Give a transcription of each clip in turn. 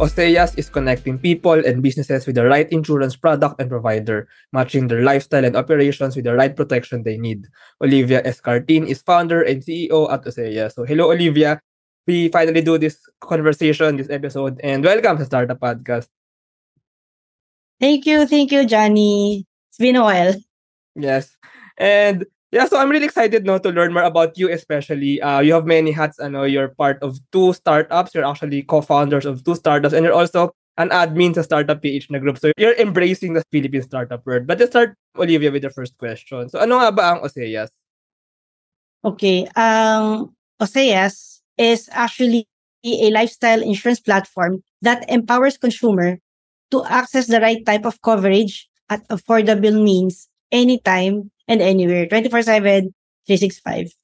Oseas is connecting people and businesses with the right insurance product and provider, matching their lifestyle and operations with the right protection they need. Olivia Escartin is founder and CEO at Oseas. So hello Olivia, we finally do this conversation, this episode, and welcome to Startup Podcast. Thank you, thank you, Johnny. It's been a while. Yes. And yeah, so I'm really excited no to learn more about you, especially. Uh, you have many hats. I know you're part of two startups. You're actually co-founders of two startups, and you're also an admin sa Startup PH na group. So you're embracing the Philippine startup world. But let's start, Olivia, with the first question. So ano nga ba ang Oseas? Okay. Um, Oseas is actually a lifestyle insurance platform that empowers consumer to access the right type of coverage at affordable means anytime and anywhere. 24-7, 365.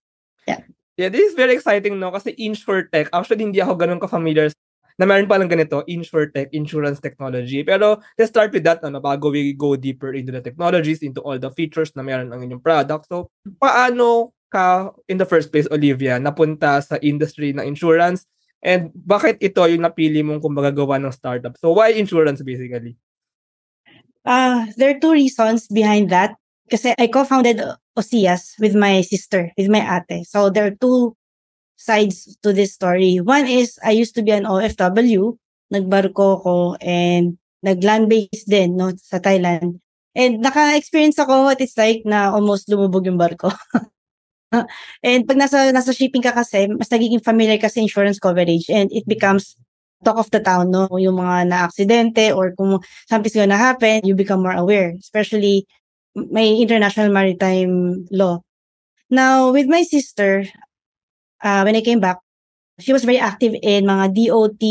Yeah. Yeah, this is very exciting, no? Kasi InsurTech, actually hindi ako ganun ka-familiar na meron palang ganito, InsurTech, insurance technology. Pero let's start with that, ano, bago we go deeper into the technologies, into all the features na meron ng inyong product. So, paano ka, in the first place, Olivia, napunta sa industry ng insurance? And bakit ito yung napili mong kumbaga gawa ng startup? So, why insurance basically? Uh, there are two reasons behind that. Kasi I co-founded Osias with my sister, with my ate. So there are two sides to this story. One is I used to be an OFW, nagbarko ko and nag-land base din no, sa Thailand. And naka-experience ako what it's like na almost lumubog yung barko. and pag nasa nasa shipping ka kasi, mas nagiging familiar kasi insurance coverage and it becomes talk of the town, no? Yung mga na-aksidente or kung something's gonna happen, you become more aware. Especially may international maritime law. Now, with my sister, uh, when I came back, she was very active in mga DOT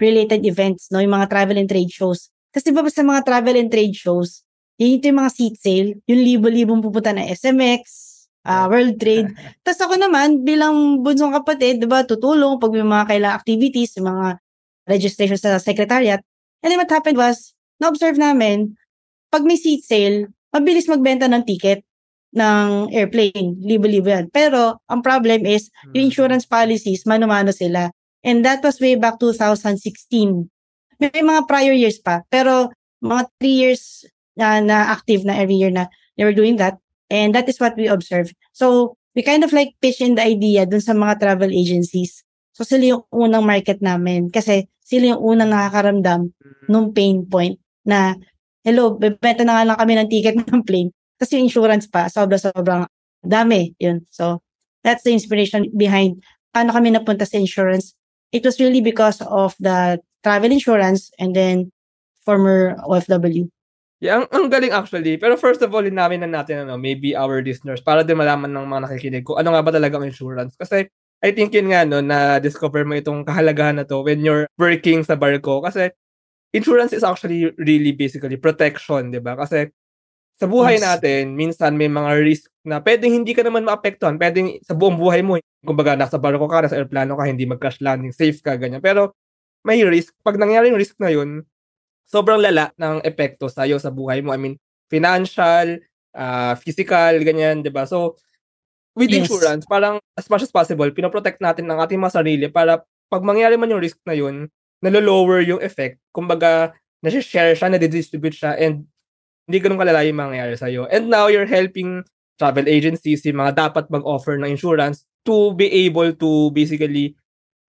related events, no, yung mga travel and trade shows. Kasi ba sa mga travel and trade shows, yun ito yung mga seat sale, yung libo-libong pupunta na SMX, uh, World Trade. Tapos ako naman, bilang bunsong kapatid, di ba, tutulong pag may mga kailang activities, mga registration sa secretariat. And then what happened was, na-observe namin, pag may seat sale, mabilis magbenta ng ticket ng airplane. Libo-libo yan. Pero, ang problem is, yung hmm. insurance policies, mano-mano sila. And that was way back 2016. May mga prior years pa. Pero, mga three years na, na active na every year na they were doing that. And that is what we observe. So, we kind of like pitch in the idea dun sa mga travel agencies. So, sila yung unang market namin. Kasi, sila yung unang nakakaramdam hmm. nung pain point na hello, bebenta na nga lang kami ng ticket ng plane. Tapos yung insurance pa, sobra-sobrang dami. Yun. So, that's the inspiration behind paano kami napunta sa insurance. It was really because of the travel insurance and then former OFW. Yeah, ang, ang galing actually. Pero first of all, linawin na natin ano, maybe our listeners para din malaman ng mga nakikinig ko ano nga ba talaga ang insurance. Kasi I think yun nga no, na discover mo itong kahalagahan na to when you're working sa barko. Kasi insurance is actually really basically protection, 'di ba? Kasi sa buhay yes. natin, minsan may mga risk na pwedeng hindi ka naman maapektuhan, pwedeng sa buong buhay mo, kumbaga nasa barko ka, nasa airplano ka, hindi mag-crash landing, safe ka, ganyan. Pero may risk. Pag nangyari yung risk na yun, sobrang lala ng epekto sa iyo sa buhay mo. I mean, financial, uh, physical, ganyan, 'di ba? So, with yes. insurance, parang as much as possible, pinoprotect natin ang ating mga sarili para pag mangyari man yung risk na yun, nalo-lower yung effect. Kumbaga, nasi-share siya, nadi-distribute siya, and hindi ganun kalala yung mangyayari sa'yo. And now, you're helping travel agencies, yung mga dapat mag-offer ng insurance to be able to basically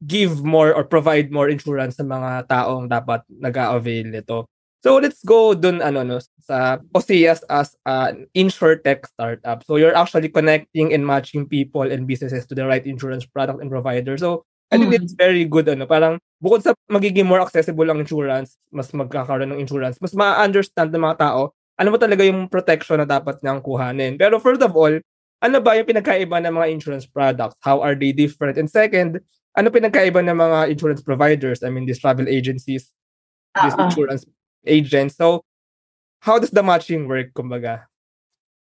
give more or provide more insurance sa mga taong dapat nag-avail nito. So let's go dun ano no sa Oseas as an insurtech startup. So you're actually connecting and matching people and businesses to the right insurance product and provider. So I think mm. it's very good ano, parang bukod sa magiging more accessible ang insurance, mas magkakaroon ng insurance, mas ma-understand ng mga tao ano ba talaga yung protection na dapat niyang kuhanin. Pero first of all, ano ba yung pinagkaiba ng mga insurance products? How are they different? And second, ano pinagkaiba ng mga insurance providers? I mean, these travel agencies, these uh-uh. insurance agents. So, how does the matching work, kumbaga?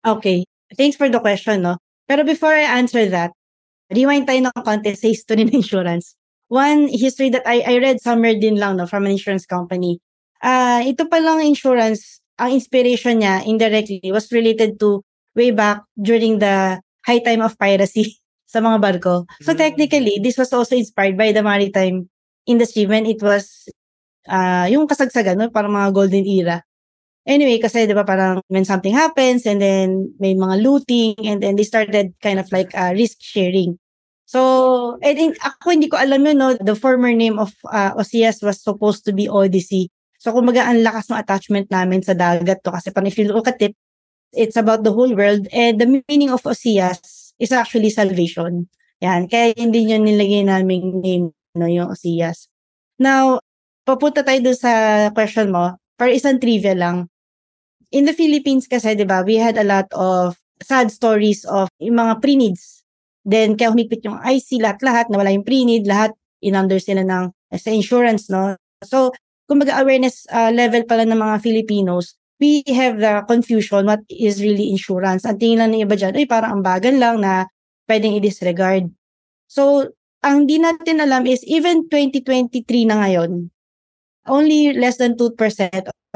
Okay. Thanks for the question, no? Pero before I answer that, rewind tayo ng konti sa history ng insurance. One history that I, I read somewhere din lang no, from an insurance company. Uh, ito palang insurance, ang inspiration niya indirectly was related to way back during the high time of piracy sa mga barko. So hmm. technically, this was also inspired by the maritime industry when it was uh, yung kasagsagan, no? parang mga golden era. Anyway, kasi 'di ba parang when something happens and then may mga looting and then they started kind of like uh, risk sharing. So, and in, ako hindi ko alam yun, no, the former name of uh, OCS was supposed to be Odyssey. So, kumbaga, ang lakas ng attachment namin sa dagat to. Kasi parang if you look at it, it's about the whole world. And the meaning of OCS is actually salvation. Yan. Kaya hindi nyo nilagay naming name, no, yung OCS. Now, papunta tayo dun sa question mo. Para isang trivia lang. In the Philippines kasi, di ba, we had a lot of sad stories of yung mga pre-needs Then, kaya humigpit yung IC, lahat-lahat, nawala yung pre-need, lahat, in-under sila ng sa insurance, no? So, kumbaga awareness uh, level pala ng mga Filipinos, we have the confusion what is really insurance. Ang tingin lang ng iba dyan, ay parang ambagan lang na pwedeng i-disregard. So, ang di natin alam is even 2023 na ngayon, only less than 2%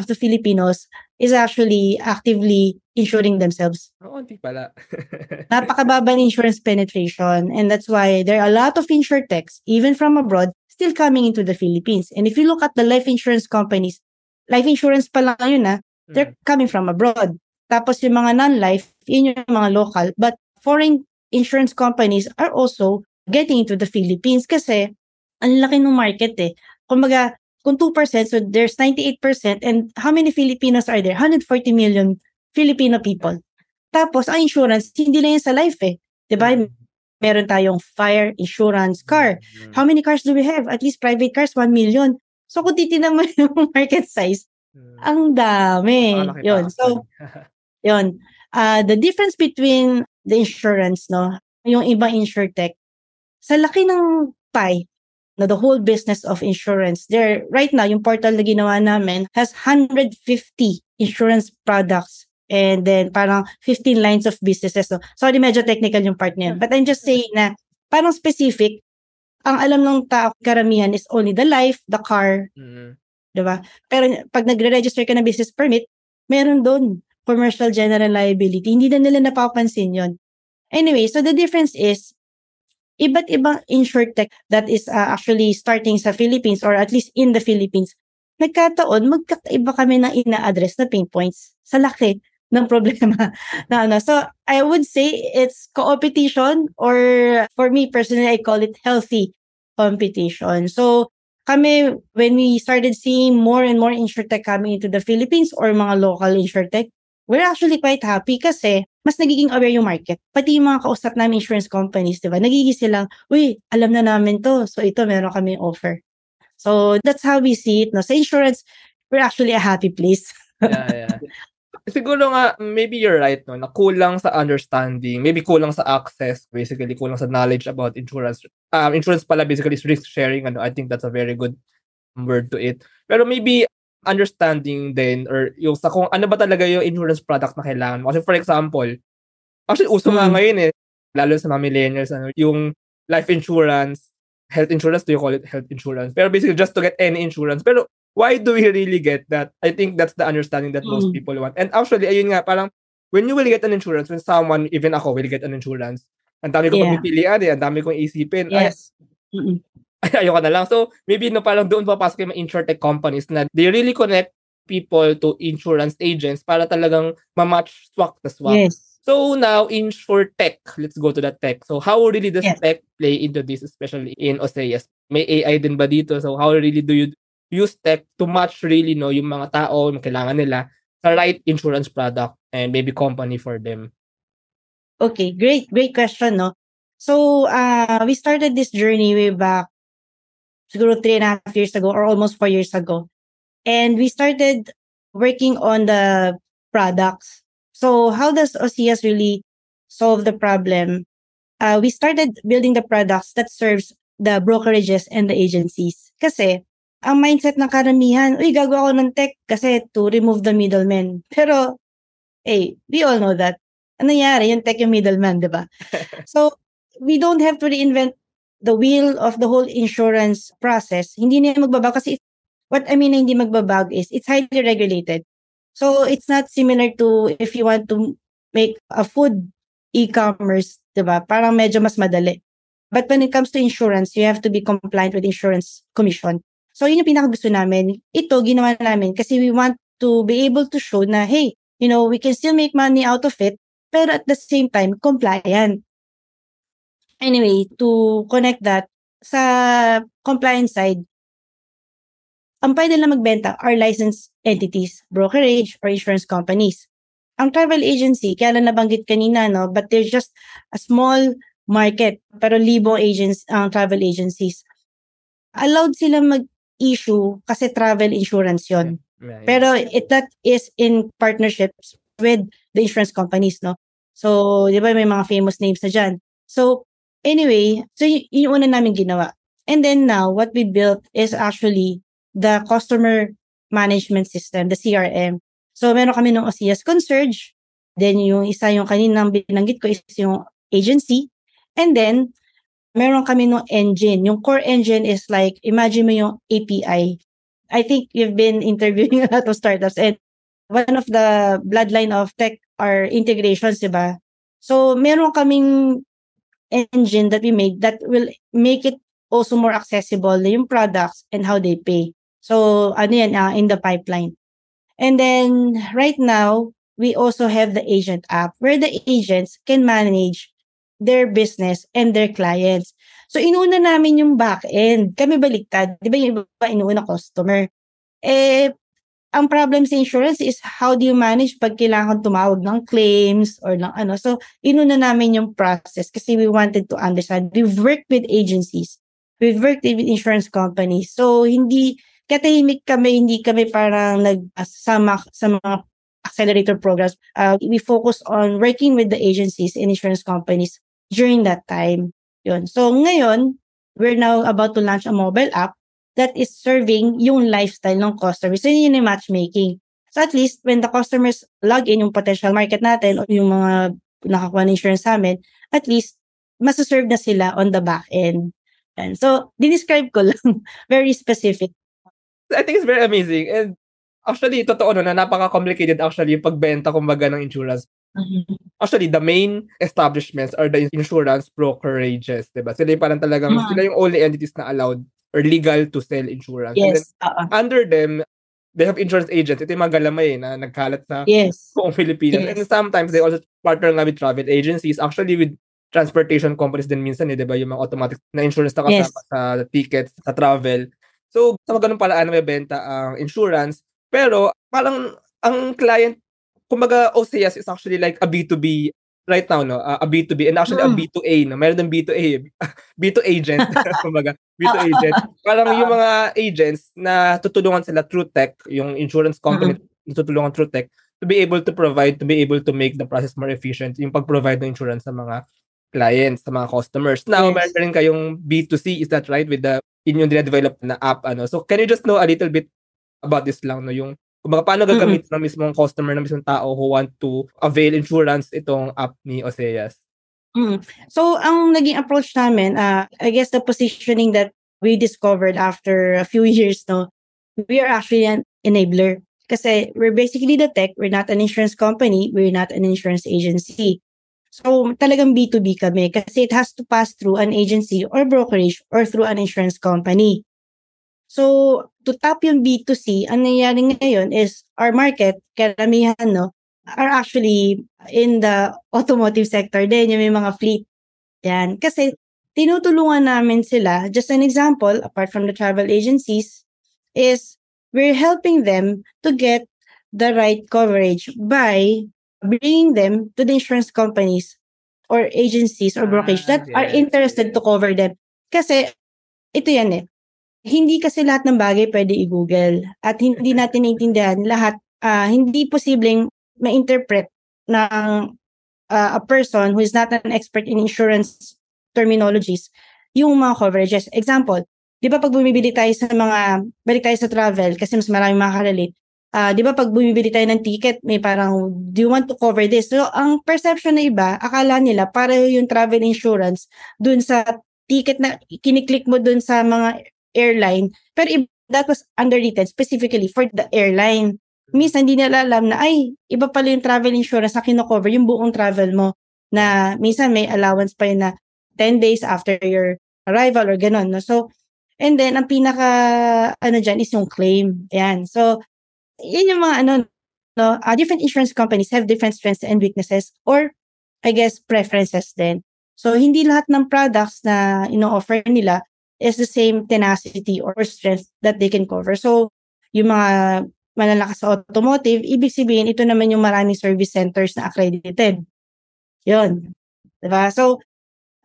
of the Filipinos is actually actively insuring themselves. Oo, hindi pala. Napakababa ng insurance penetration and that's why there are a lot of insurtechs, even from abroad, still coming into the Philippines. And if you look at the life insurance companies, life insurance pa lang yun na, ah, they're mm. coming from abroad. Tapos yung mga non-life, yun yung mga local. But foreign insurance companies are also getting into the Philippines kasi ang laki ng market eh. Kumbaga, kung 2%, so there's 98%, and how many Filipinos are there? 140 million Filipino people. Tapos, ang insurance, hindi lang yan sa life eh. Diba? Mm. Meron tayong fire, insurance, car. Mm. How many cars do we have? At least private cars, 1 million. So, kung titignan mo yung market size, mm. ang dami. Yun. So, yun. Uh, the difference between the insurance, no, yung ibang insurtech, sa laki ng pie, no, the whole business of insurance, there, right now, yung portal na ginawa namin has 150 insurance products and then parang 15 lines of businesses. So, sorry, medyo technical yung part niya. But I'm just saying na parang specific, ang alam ng tao karamihan is only the life, the car, mm-hmm. diba? Pero pag nagre-register ka ng business permit, meron doon commercial general liability. Hindi na nila napapansin yon. Anyway, so the difference is, iba't ibang insurtech that is uh, actually starting sa Philippines or at least in the Philippines, nagkataon, magkakaiba kami ng ina-address na pain points sa laki ng problema na ano. So, I would say it's competition or for me personally, I call it healthy competition. So, kami, when we started seeing more and more insurtech coming into the Philippines or mga local insurtech, we're actually quite happy kasi mas nagiging aware yung market. Pati yung mga kausap namin insurance companies, di ba? Nagiging silang, uy, alam na namin to. So, ito, meron kami offer. So, that's how we see it. No? Sa insurance, we're actually a happy place. yeah, yeah siguro nga, maybe you're right, no, na kulang sa understanding, maybe kulang sa access, basically kulang sa knowledge about insurance. Um, insurance pala basically is risk sharing, ano, I think that's a very good word to it. Pero maybe understanding din or yung sa kung ano ba talaga yung insurance product na kailangan mo. Kasi for example, actually uso mm. nga ngayon eh, lalo sa mga millennials, ano, yung life insurance, health insurance, do you call it health insurance? Pero basically just to get any insurance. Pero why do we really get that? I think that's the understanding that most mm. people want. And actually, ayun nga, parang, when you will get an insurance, when someone, even ako, will get an insurance, ang dami ko yeah. pagpipilian eh, ang dami kong isipin. Yes. Ay, ayoko na lang. So, maybe no, parang doon papasok yung mga insurtech companies na they really connect people to insurance agents para talagang ma-match swak the swak. Yes. So now, tech, let's go to that tech. So how really does yes. tech play into this, especially in OSEAS? May AI din ba dito? So how really do you use tech to match really no yung mga tao yung kailangan nila sa right insurance product and maybe company for them. Okay, great, great question, no? So, uh, we started this journey way back siguro three and a half years ago or almost four years ago. And we started working on the products. So, how does OCS really solve the problem? Uh, we started building the products that serves the brokerages and the agencies. Kasi, ang mindset ng karamihan, uy, gagawa ako ng tech kasi to remove the middleman. Pero, hey, we all know that. Ano nangyari? Yung tech yung middleman, di ba? so, we don't have to reinvent the wheel of the whole insurance process. Hindi na magbabago kasi what I mean hindi magbabago is it's highly regulated. So, it's not similar to if you want to make a food e-commerce, di ba? Parang medyo mas madali. But when it comes to insurance, you have to be compliant with insurance commission. So, yun yung pinaka gusto namin. Ito, ginawa namin kasi we want to be able to show na, hey, you know, we can still make money out of it, pero at the same time, compliant. Anyway, to connect that, sa compliance side, ang pwede lang magbenta are licensed entities, brokerage, or insurance companies. Ang travel agency, kaya lang nabanggit kanina, no, but they're just a small market, pero libong agents, ang uh, travel agencies. Allowed silang mag-issue kasi travel insurance yon. Yeah, yeah. Pero it that is in partnerships with the insurance companies, no? So, di ba may mga famous names na dyan. So, anyway, so y- yung una namin ginawa. And then now, what we built is actually the customer management system, the CRM. So, meron kami ng OCS Concierge. Then, yung isa yung kaninang binanggit ko is yung agency. And then, meron kami ng engine. Yung core engine is like, imagine mo yung API. I think you've been interviewing a lot of startups and one of the bloodline of tech are integrations, di ba? So, meron kaming engine that we make that will make it also more accessible yung products and how they pay. So, ano yan, uh, in the pipeline. And then, right now, we also have the agent app where the agents can manage their business and their clients. So, inuuna namin yung back-end. Kami baliktad. Di ba yung iba inuuna customer? Eh, ang problem sa insurance is how do you manage pag kailangan tumawag ng claims or ng ano. So, inuna namin yung process kasi we wanted to understand. We've worked with agencies. We've worked with insurance companies. So, hindi, katahimik kami, hindi kami parang nagsama sa mga accelerator programs. Uh, we focus on working with the agencies and insurance companies during that time. Yun. So ngayon, we're now about to launch a mobile app that is serving yung lifestyle ng customers. So yun yung matchmaking. So at least when the customers log in yung potential market natin o yung mga nakakuha ng insurance sa amin, at least masaserve na sila on the back end. And so, dinescribe ko lang. very specific. I think it's very amazing. And actually, totoo no, na napaka-complicated actually yung pagbenta kumbaga ng insurance. Mm-hmm. Actually, the main establishments are the insurance brokerages, diba? Sila yung parang talagang, mm-hmm. sila yung only entities na allowed or legal to sell insurance. Yes. Then, uh-uh. under them, they have insurance agents. Ito yung mga galamay na nagkalat sa yes. buong Pilipinas. Yes. And sometimes they also partner nga with travel agencies, actually with transportation companies din minsan, eh, di ba? Yung mga automatic na insurance na kasama yes. sa tickets, sa travel. So, sa mga ganung paraan na may benta ang insurance. Pero, parang, ang client, kumbaga, OCS is actually like a B2B right now, no? Uh, a B2B and actually hmm. a B2A, no? Meron din B2A, B2 agent, kumbaga, B2 agent. Parang yung mga agents na tutulungan sila through tech, yung insurance company mm-hmm. tutulungan through tech to be able to provide, to be able to make the process more efficient, yung pag-provide ng insurance sa mga clients, sa mga customers. Now, yes. meron rin kayong B2C, is that right? With the inyong dina-develop na app ano. So can you just know a little bit about this lang no yung kumbaga paano gagamit mm-hmm. ng mismong customer ng mismong tao who want to avail insurance itong app ni Oseas? Mm. So ang naging approach namin uh, I guess the positioning that we discovered after a few years no we are actually an enabler kasi we're basically the tech we're not an insurance company we're not an insurance agency So, talagang B2B kami kasi it has to pass through an agency or brokerage or through an insurance company. So, to tap yung B2C, ang nangyayari ngayon is our market, karamihan, no, are actually in the automotive sector din, yung may mga fleet. Yan. Kasi, tinutulungan namin sila, just an example, apart from the travel agencies, is we're helping them to get the right coverage by bringing them to the insurance companies or agencies or brokerage that ah, are interested to cover them. Kasi, ito yan eh. Hindi kasi lahat ng bagay pwede i-google. At hindi natin naintindihan lahat, uh, hindi posibleng ma-interpret ng uh, a person who is not an expert in insurance terminologies yung mga coverages. Example, di ba pag bumibili tayo sa mga, balik tayo sa travel kasi mas maraming makakarelate, uh, 'di ba pag bumibili tayo ng ticket, may parang do you want to cover this? So ang perception na iba, akala nila para yung travel insurance dun sa ticket na kiniklik mo dun sa mga airline, pero that was underwritten specifically for the airline. Minsan hindi nila alam na ay iba pala yung travel insurance na kino-cover yung buong travel mo na minsan may allowance pa yun na 10 days after your arrival or ganun. No? So, And then, ang pinaka, ano dyan, is yung claim. Ayan. So, yun yung mga, ano, no, uh, different insurance companies have different strengths and weaknesses or, I guess, preferences din. So, hindi lahat ng products na ino-offer nila is the same tenacity or strength that they can cover. So, yung mga malalakas sa automotive, ibig sabihin, ito naman yung maraming service centers na accredited. Yun. Diba? So,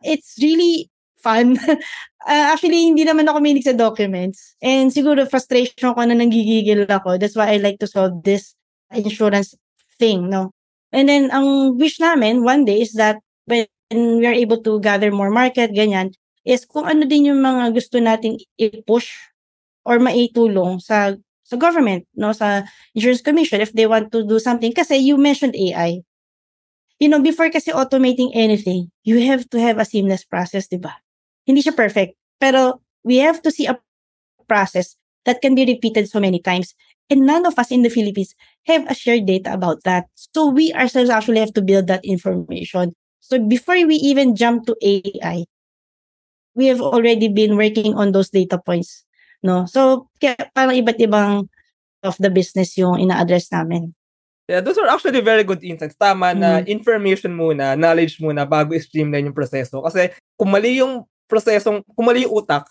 it's really fun. uh, actually, hindi naman ako minig sa documents. And siguro frustration ko na nanggigigil ako. That's why I like to solve this insurance thing, no? And then, ang wish namin one day is that when we are able to gather more market, ganyan, is kung ano din yung mga gusto nating i-push or maitulong sa sa government, no, sa insurance commission if they want to do something. Kasi you mentioned AI. You know, before kasi automating anything, you have to have a seamless process, di ba? Hindi siya perfect. Pero we have to see a process that can be repeated so many times. And none of us in the Philippines have a shared data about that. So we ourselves actually have to build that information. So before we even jump to AI, we have already been working on those data points no? So, kaya parang iba't ibang of the business yung ina-address namin. Yeah, those are actually very good insights. Tama mm. na information muna, knowledge muna bago i-streamline yung proseso. Kasi kung mali yung prosesong, kung mali yung utak,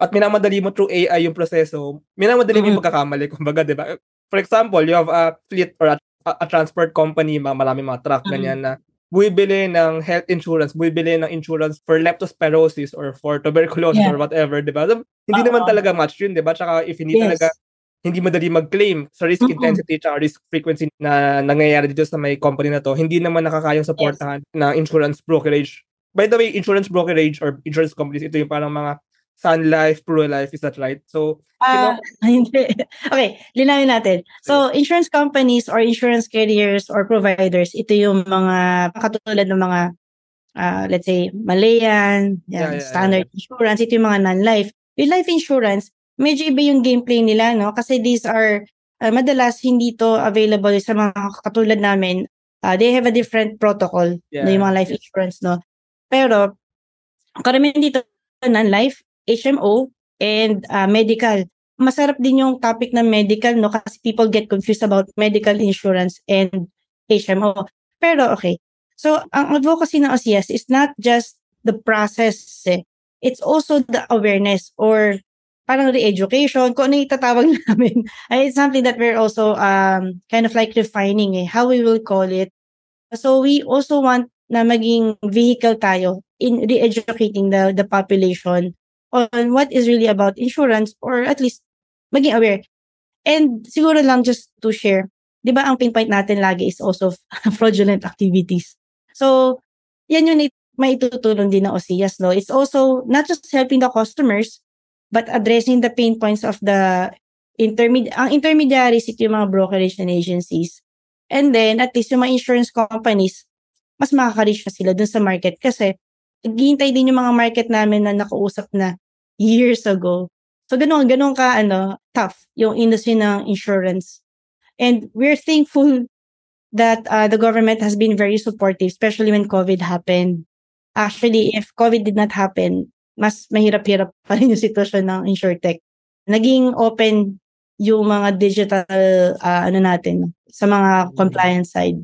at minamadali mo through AI yung proseso, minamadali mm-hmm. mo yung pagkakamali. Kumbaga, di ba? For example, you have a fleet or a, a transport company, maraming mga truck, mm-hmm. ganyan na bumibili ng health insurance, bumibili ng insurance for leptospirosis or for tuberculosis yeah. or whatever, di ba? So, hindi Uh-oh. naman talaga match yun, di ba? Tsaka if hindi yes. talaga, hindi madali mag-claim sa risk mm-hmm. intensity tsaka risk frequency na nangyayari dito sa may company na to, hindi naman nakakayang supportahan yes. ng insurance brokerage. By the way, insurance brokerage or insurance companies, ito yung parang mga Sun Life, Pro Life, is that right? So, uh, know, okay, linawin natin. So, insurance companies or insurance carriers or providers, ito yung mga katulad ng mga uh, let's say Malayan, yan, yeah, yeah, standard yeah. insurance, ito yung mga non-life. Yung life insurance, medyo iba yung gameplay nila, no? Kasi these are uh, madalas hindi to available sa mga katulad namin. Uh, they have a different protocol yeah. na yung mga life insurance, no? Pero karamihan dito non-life HMO, and uh, medical. Masarap din yung topic ng medical, no? Kasi people get confused about medical insurance and HMO. Pero okay. So, ang advocacy ng OCS is not just the process, eh. It's also the awareness or parang re-education, kung ano itatawag namin. it's something that we're also um, kind of like refining eh, how we will call it. So we also want na maging vehicle tayo in re-educating the, the population on what is really about insurance or at least maging aware. And siguro lang just to share, di ba ang pain point natin lagi is also fraudulent activities. So, yan yung may tutulong din ng OCS, no? It's also not just helping the customers, but addressing the pain points of the intermediate, ang intermediaries, ito yung mga brokerage and agencies. And then, at least yung mga insurance companies, mas makaka-reach na sila dun sa market kasi naghihintay din yung mga market namin na nakausap na years ago. So ganun, ganun ka ano, tough yung industry ng insurance. And we're thankful that uh, the government has been very supportive, especially when COVID happened. Actually, if COVID did not happen, mas mahirap-hirap pa rin yung sitwasyon ng InsurTech. Naging open yung mga digital uh, ano natin sa mga compliance side.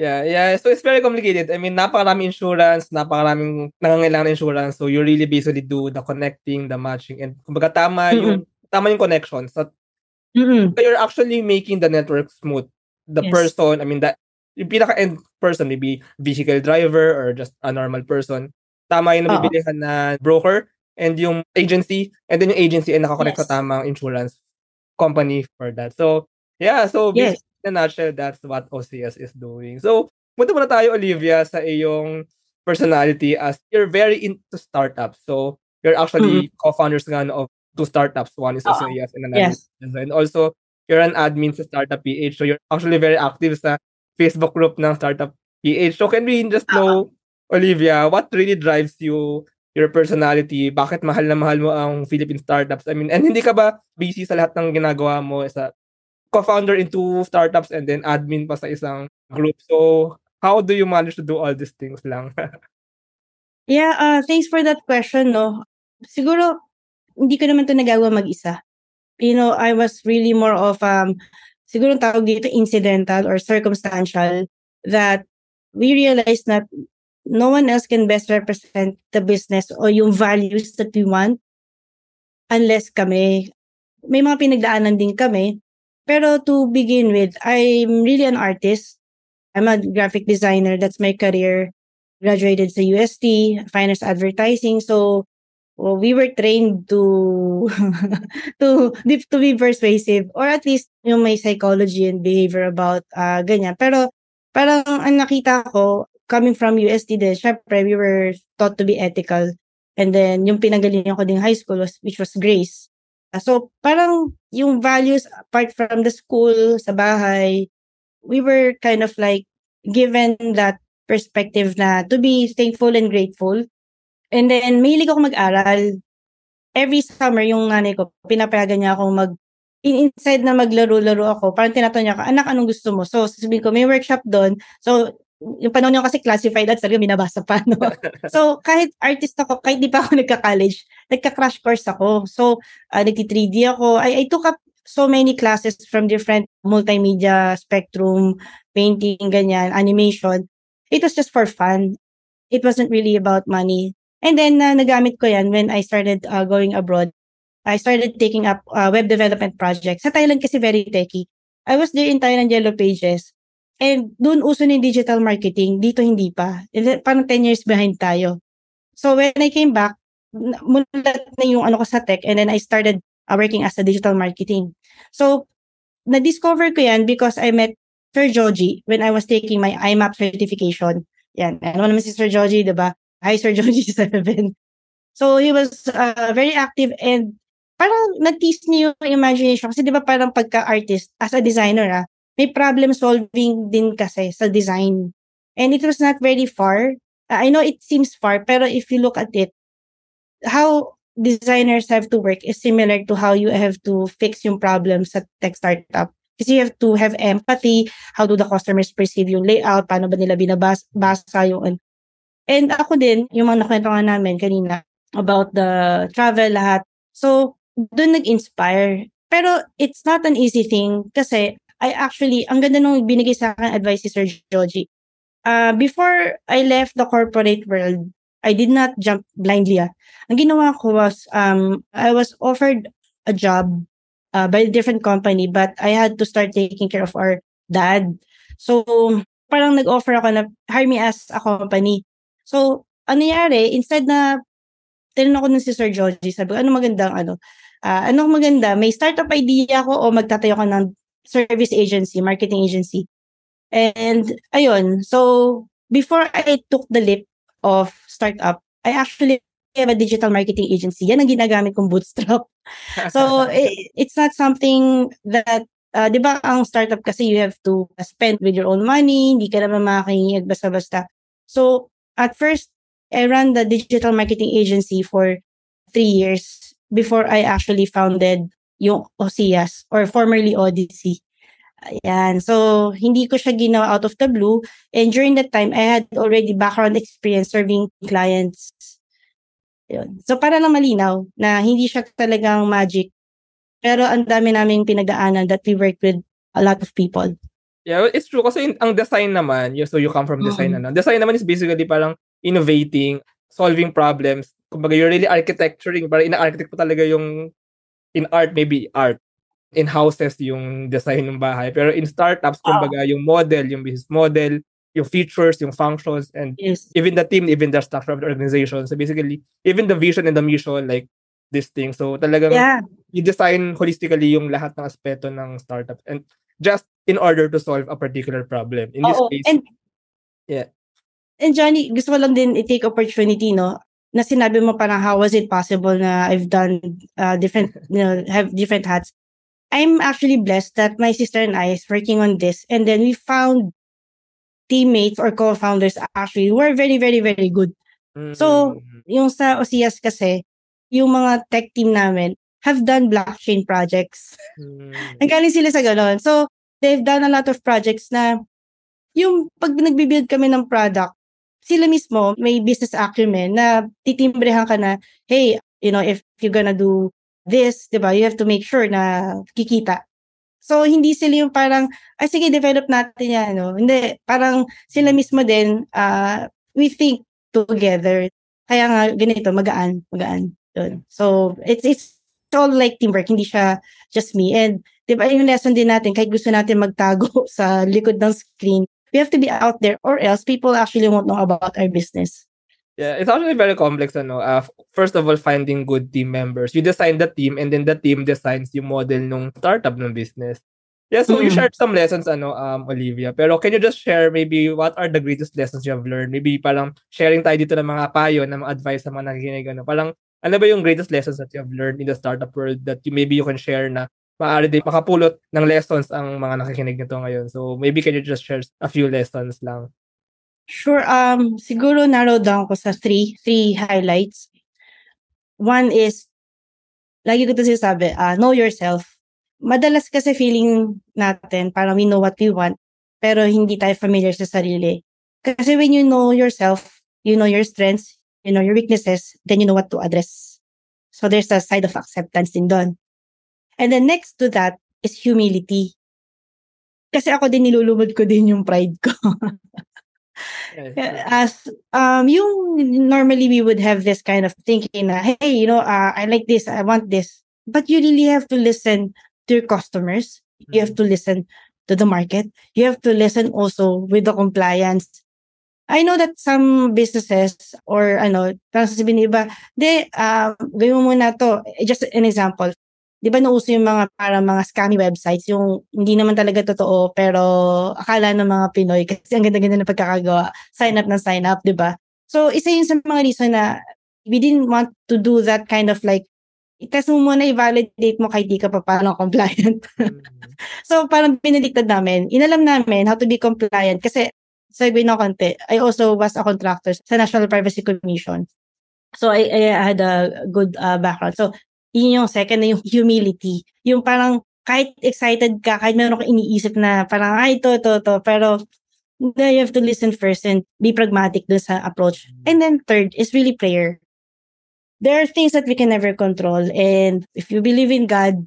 Yeah, yeah. So it's very complicated. I mean, napakaraming insurance, napakaraming nangangailangan ng insurance. So you really basically do the connecting, the matching, and kumbaga tama mm-hmm. yung tama yung connections. So, mm-hmm. so you're actually making the network smooth. The yes. person, I mean, that yung pinaka-end person, maybe vehicle driver or just a normal person. Tama yung nabibilihan na broker and yung agency, and then yung agency ay nakakonect yes. sa tamang insurance company for that. So, yeah, so yes in a nutshell, that's what OCS is doing. So, punta muna tayo, Olivia, sa iyong personality as you're very into startups. So, you're actually mm-hmm. co-founders nga of two startups. One is OCS and another yes. And also, you're an admin sa Startup PH. So, you're actually very active sa Facebook group ng Startup PH. So, can we just know, uh-huh. Olivia, what really drives you your personality, bakit mahal na mahal mo ang Philippine startups? I mean, and hindi ka ba busy sa lahat ng ginagawa mo sa co-founder in two startups and then admin pa sa isang group. So, how do you manage to do all these things lang? yeah, uh, thanks for that question, no. Siguro, hindi ko naman to nagawa mag-isa. You know, I was really more of, um, siguro tawag dito incidental or circumstantial that we realized that no one else can best represent the business or yung values that we want unless kami. May mga pinagdaanan din kami. Pero to begin with, I'm really an artist. I'm a graphic designer. That's my career. Graduated sa UST, finance advertising. So, well, we were trained to to to be persuasive or at least yung may psychology and behavior about uh, ganyan. Pero parang ang nakita ko coming from UST din, syempre we were taught to be ethical. And then yung pinagalingan ko din high school was which was Grace. Uh, so parang yung values apart from the school sa bahay, we were kind of like given that perspective na to be thankful and grateful And then, mahilig ako mag-aral. Every summer, yung nanay ko, pinapayagan niya ako mag, inside na maglaro-laro ako, parang tinatanong niya ako, anak, anong gusto mo? So, sasabihin ko, may workshop doon. So, yung panahon niyo kasi classified at talaga binabasa pa, no? so, kahit artist ako, kahit di pa ako nagka-college, nagka-crash course ako. So, uh, nagti-3D ako. I, I took up so many classes from different multimedia spectrum, painting, ganyan, animation. It was just for fun. It wasn't really about money. And then, uh, nagamit ko yan when I started uh, going abroad. I started taking up uh, web development projects. Sa Thailand kasi very techy. I was there in Thailand Yellow Pages. And doon uso ni digital marketing. Dito hindi pa. Parang 10 years behind tayo. So when I came back, mulat na yung ano ko sa tech and then I started uh, working as a digital marketing. So, na-discover ko yan because I met Sir Joji when I was taking my IMAP certification. Yan. Ano naman si Sir Joji, di ba? Hi, Sir Joji Seven. So, he was uh, very active and parang nag-tease niyo yung imagination. Kasi di ba parang pagka-artist, as a designer, ah, may problem solving din kasi sa design. And it was not very far. I know it seems far, pero if you look at it, how designers have to work is similar to how you have to fix yung problems sa tech startup. Kasi you have to have empathy, how do the customers perceive yung layout, paano ba nila binabasa yung And ako din, yung mga nakwentuhan namin kanina about the travel, lahat. So, doon nag-inspire. Pero it's not an easy thing kasi I actually, ang ganda nung binigay sa akin advice si Sir Joji. Uh, before I left the corporate world, I did not jump blindly. Ah. Ang ginawa ko was, um, I was offered a job uh, by a different company but I had to start taking care of our dad. So, parang nag-offer ako na hire me as a company. So, ano nangyari, instead na tinanong ko nun si Sir Georgie, sabi ko, ano magandang ano, uh, anong maganda, may startup idea ko o magtatayo ko ng service agency, marketing agency. And ayun, so before I took the leap of startup, I actually have a digital marketing agency. Yan ang ginagamit kong bootstrap. so it, it's not something that uh, 'di ba ang startup kasi you have to spend with your own money, hindi ka naman makakahingig basta-basta. So at first, I ran the digital marketing agency for three years before I actually founded yung Osias or formerly Odyssey. Ayan. So, hindi ko siya ginawa out of the blue. And during that time, I had already background experience serving clients. Yun. So, para lang malinaw na hindi siya talagang magic. Pero ang dami naming pinagdaanan that we work with a lot of people. Yeah, it's true kasi ang design naman, so you come from design mm-hmm. ano. Design naman is basically parang innovating, solving problems. Kumbaga you're really architecturing, parang ina-architect po talaga yung in art maybe art in houses yung design ng bahay. Pero in startups, kumbaga, yung model, yung business model, yung features, yung functions, and yes. even the team, even the structure of the organization. So basically, even the vision and the mission, like this thing. So talagang yeah. you design holistically yung lahat ng aspeto ng startup. And just in order to solve a particular problem. In this Oo, case, and, yeah. And Johnny, gusto ko lang din i-take opportunity, no? Na sinabi mo parang how was it possible na I've done uh, different, you know, have different hats. I'm actually blessed that my sister and I is working on this. And then we found teammates or co-founders actually who are very, very, very good. Mm-hmm. So, yung sa OCS kasi, yung mga tech team namin, have done blockchain projects. Mm. Nanggaling sila sa gano'n. So, they've done a lot of projects na yung pag nagbibuild kami ng product, sila mismo may business acumen na titimbrehan ka na, hey, you know, if you're gonna do this, di ba, you have to make sure na kikita. So, hindi sila yung parang, ay sige, develop natin yan. No? Hindi, parang sila mismo din, uh, we think together. Kaya nga, ganito, magaan, magaan. Yun. So, it's, it's all like teamwork, hindi siya just me. And, di ba, yung lesson din natin, kahit gusto natin magtago sa likod ng screen, we have to be out there or else people actually won't know about our business. Yeah, it's actually very complex, ano. Uh, first of all, finding good team members. You design the team and then the team designs yung model ng startup ng business. Yeah, so mm-hmm. you shared some lessons, ano, um, Olivia. Pero can you just share maybe what are the greatest lessons you have learned? Maybe parang sharing tayo dito ng mga payo, ng mga advice sa mga nakikinig, ano. Parang, ano ba yung greatest lessons that you have learned in the startup world that you, maybe you can share na maaari din makapulot ng lessons ang mga nakikinig nito ngayon. So maybe can you just share a few lessons lang? Sure. Um, siguro narrow down ko sa three, three highlights. One is, lagi ko ito sinasabi, uh, know yourself. Madalas kasi feeling natin, parang we know what we want, pero hindi tayo familiar sa sarili. Kasi when you know yourself, you know your strengths, you know your weaknesses, then you know what to address. So there's a side of acceptance din doon. And then next to that is humility. Kasi ako din nilulumod ko din yung pride ko. As um yung normally we would have this kind of thinking na hey you know uh, I like this I want this. But you really have to listen to your customers. You have to listen to the market. You have to listen also with the compliance. I know that some businesses or ano parang sasabihin iba de uh, gawin mo muna to. Just an example di ba nauso yung mga para mga scammy websites, yung hindi naman talaga totoo, pero akala ng mga Pinoy kasi ang ganda-ganda ng pagkakagawa, sign up na sign up, di ba? So, isa yun sa mga reason na we didn't want to do that kind of like, i-test mo muna, i-validate mo kahit di ka pa paano compliant. Mm-hmm. so, parang piniliktad namin. Inalam namin how to be compliant kasi segue na konti. I also was a contractor sa National Privacy Commission. So, I, I had a good uh, background. So, yun yung second na yung humility. Yung parang kahit excited ka, kahit meron ka iniisip na parang, ay, ito, ito, ito. Pero you have to listen first and be pragmatic dun sa approach. And then third is really prayer. There are things that we can never control. And if you believe in God,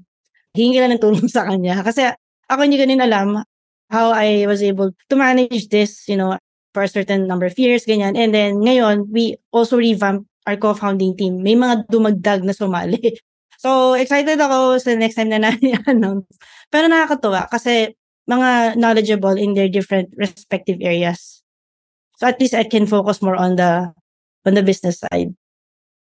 hingi lang ng tulong sa Kanya. Kasi ako hindi ko alam how I was able to manage this, you know, for a certain number of years, ganyan. And then ngayon, we also revamp our co-founding team. May mga dumagdag na sumali. So, excited ako sa next time na na-announce. Pero nakakatuwa kasi mga knowledgeable in their different respective areas. So at least I can focus more on the on the business side.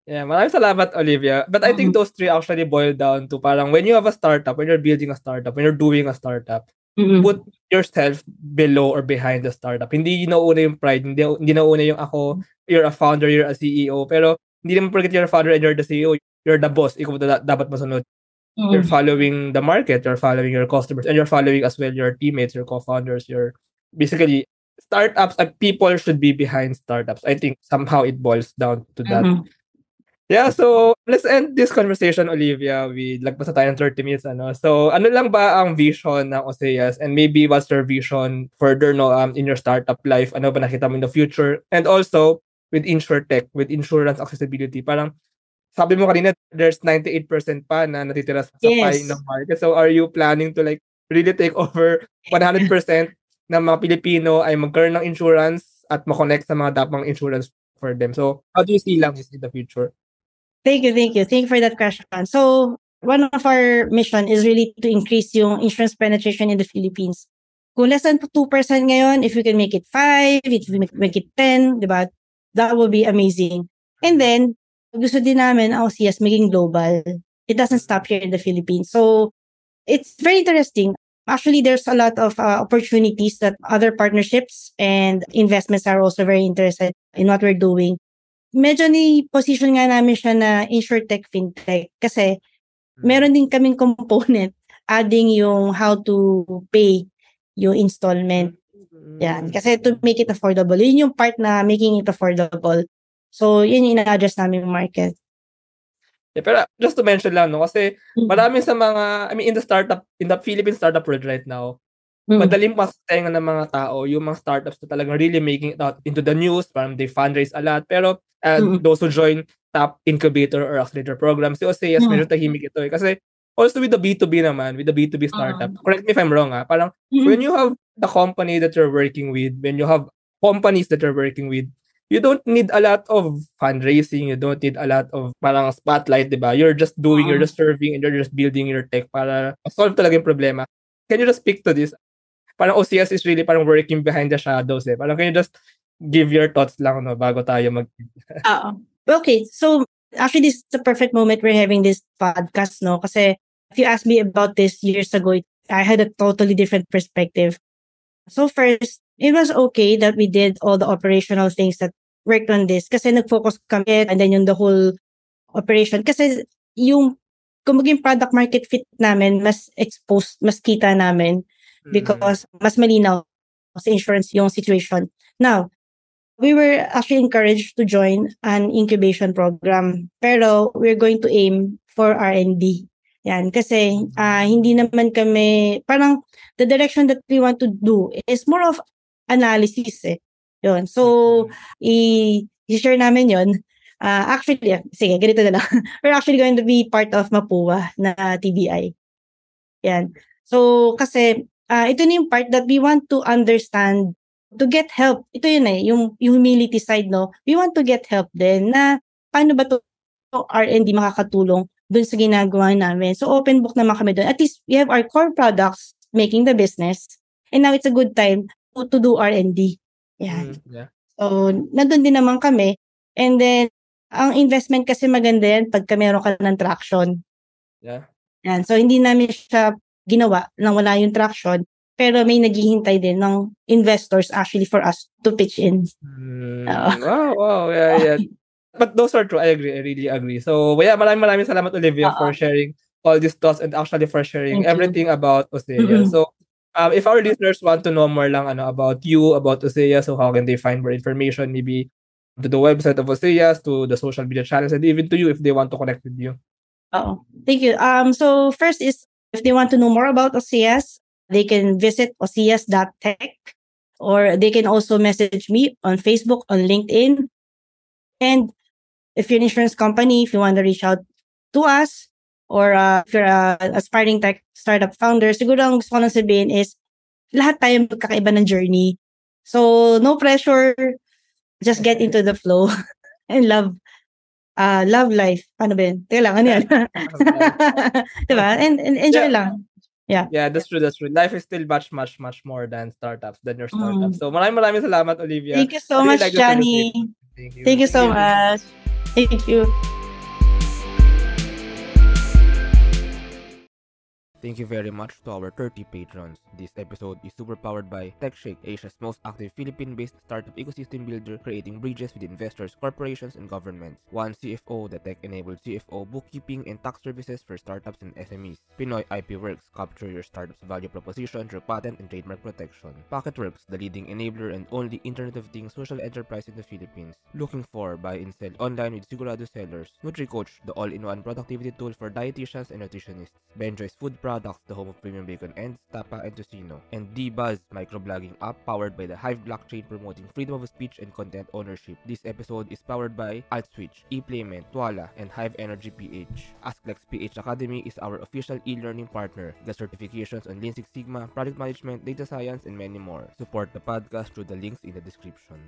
Yeah, maraming salamat, Olivia. But I think mm-hmm. those three actually boil down to parang when you have a startup, when you're building a startup, when you're doing a startup, mm-hmm. put yourself below or behind the startup. Hindi nauna yung pride, hindi, hindi nauna yung ako, you're a founder, you're a CEO, pero hindi naman forget you're a founder and you're the CEO you're the boss, ikaw da- dapat masunod. Mm-hmm. You're following the market, you're following your customers, and you're following as well your teammates, your co-founders, your basically startups and people should be behind startups. I think somehow it boils down to that. Mm-hmm. Yeah, so let's end this conversation, Olivia. We lagpas na tayo ng 30 minutes. Ano? So, ano lang ba ang vision ng Oseas? And maybe what's your vision further no, um, in your startup life? Ano ba nakita mo in the future? And also, with InsurTech, with insurance accessibility, parang sabi mo kanina, there's 98% pa na natitira sa yes. pie ng market. So are you planning to like really take over 100% ng mga Pilipino ay magkaroon ng insurance at makonect sa mga dapang insurance for them? So how do you see lang in the future? Thank you, thank you. Thank you for that question. So one of our mission is really to increase yung insurance penetration in the Philippines. Kung less than 2% ngayon, if you can make it 5, if you make it 10, di ba? That will be amazing. And then, gusto din namin OCS maging global. It doesn't stop here in the Philippines. So, it's very interesting. Actually, there's a lot of uh, opportunities that other partnerships and investments are also very interested in what we're doing. Medyo ni position nga namin siya na insurtech fintech kasi meron din kaming component adding yung how to pay yung installment. Yan. Kasi to make it affordable. Yun yung part na making it affordable. So, yun yung ina-address namin yung market. Yeah, pero just to mention lang, no, kasi mm-hmm. marami sa mga, I mean, in the startup, in the Philippine startup world right now, mm-hmm. madaling masatenga ng mga tao, yung mga startups na talagang really making it out into the news, parang they fundraise a lot. Pero uh, mm-hmm. those who join top incubator or accelerator program. Si Oseas, Mm. medyo tahimik ito eh. Kasi also with the B2B naman, with the B2B startup, Mm. correct me if I'm wrong ah, parang Mm. when you have the company that you're working with, when you have companies that you're working with, you don't need a lot of fundraising, you don't need a lot of parang spotlight, di ba? You're just doing, you're Oo. just serving, and you're just building your tech para solve talaga yung problema. Can you just speak to this? Parang OCS is really parang working behind the shadows eh. Parang can you just give your thoughts lang no bago tayo mag Oo. Okay, so actually this is the perfect moment we're having this podcast, no? Kasi if you asked me about this years ago, I had a totally different perspective. So first, it was okay that we did all the operational things that worked on this kasi nag-focus kami and then yung the whole operation. Kasi yung kumbaga yung product market fit namin, mas exposed, mas kita namin Mm. because mas malinaw sa insurance yung situation. Now, we were actually encouraged to join an incubation program. Pero we're going to aim for R&D. Yan. Kasi ah, hindi naman kami, parang the direction that we want to do is more of analysis eh. Yun. So, i- i-share namin yon Ah, actually, sige, ganito na lang. We're actually going to be part of Mapua na TBI. Yan. So, kasi ah, ito na yung part that we want to understand to get help. Ito yun eh, yung, yung humility side, no? We want to get help din na paano ba to to R&D makakatulong dun sa ginagawa namin. So, open book naman kami dun. At least, we have our core products making the business. And now, it's a good time to, do R&D. Yan. Mm, yeah. So, nandun din naman kami. And then, ang investment kasi maganda yan pagka meron ka ng traction. Yeah. Yan. So, hindi namin siya ginawa nang wala yung traction. Pero may naghihintay din ng investors actually for us to pitch in. Mm, Oo. wow, wow, yeah, yeah. But those are true. I agree. I really agree. So, yeah, maraming maraming salamat Olivia Oo. for sharing all these thoughts and actually for sharing Thank you. everything about Osea. Mhm. So, um, if our listeners want to know more lang ano about you, about Osea, so how can they find more information? Maybe to the website of Osea, to the social media channels, and even to you if they want to connect with you. Oh, thank you. Um, so first is if they want to know more about OCS, they can visit ocias.tech or they can also message me on Facebook, on LinkedIn. And if you're an insurance company, if you want to reach out to us, or uh, if you're a aspiring tech startup founder, siguro ang gusto ko lang sabihin is lahat tayo magkakaiba ng journey. So, no pressure. Just get into the flow and love uh, love life. Ano ba yun? Teka lang, ano yan? diba? And, and enjoy Yeah. lang. Yeah, that's true. That's true. Life is still much, much, much more than startups, than your Mm. startups. So, maraming maraming salamat, Olivia. Thank you so really much, like Johnny. Thank you. Thank you so much. Thank you. Thank you very much to our 30 patrons. This episode is super powered by TechShake, Asia's most active Philippine-based startup ecosystem builder creating bridges with investors, corporations, and governments. One CFO, the tech-enabled CFO bookkeeping and tax services for startups and SMEs. Pinoy IP Works, capture your startup's value proposition through patent and trademark protection. Pocketworks, the leading enabler and only Internet of Things social enterprise in the Philippines. Looking for buy and sell online with Sigurado sellers. NutriCoach, the all-in-one productivity tool for dietitians and nutritionists. Benjoy's Food Products, the home of premium bacon and tapa, and tocino. And D-Buzz, microblogging app powered by the Hive blockchain promoting freedom of speech and content ownership. This episode is powered by AltSwitch, ePlayment, Twala, and Hive Energy PH. AskLex PH Academy is our official e-learning partner. Get certifications on Lean Six Sigma, project management, data science, and many more. Support the podcast through the links in the description.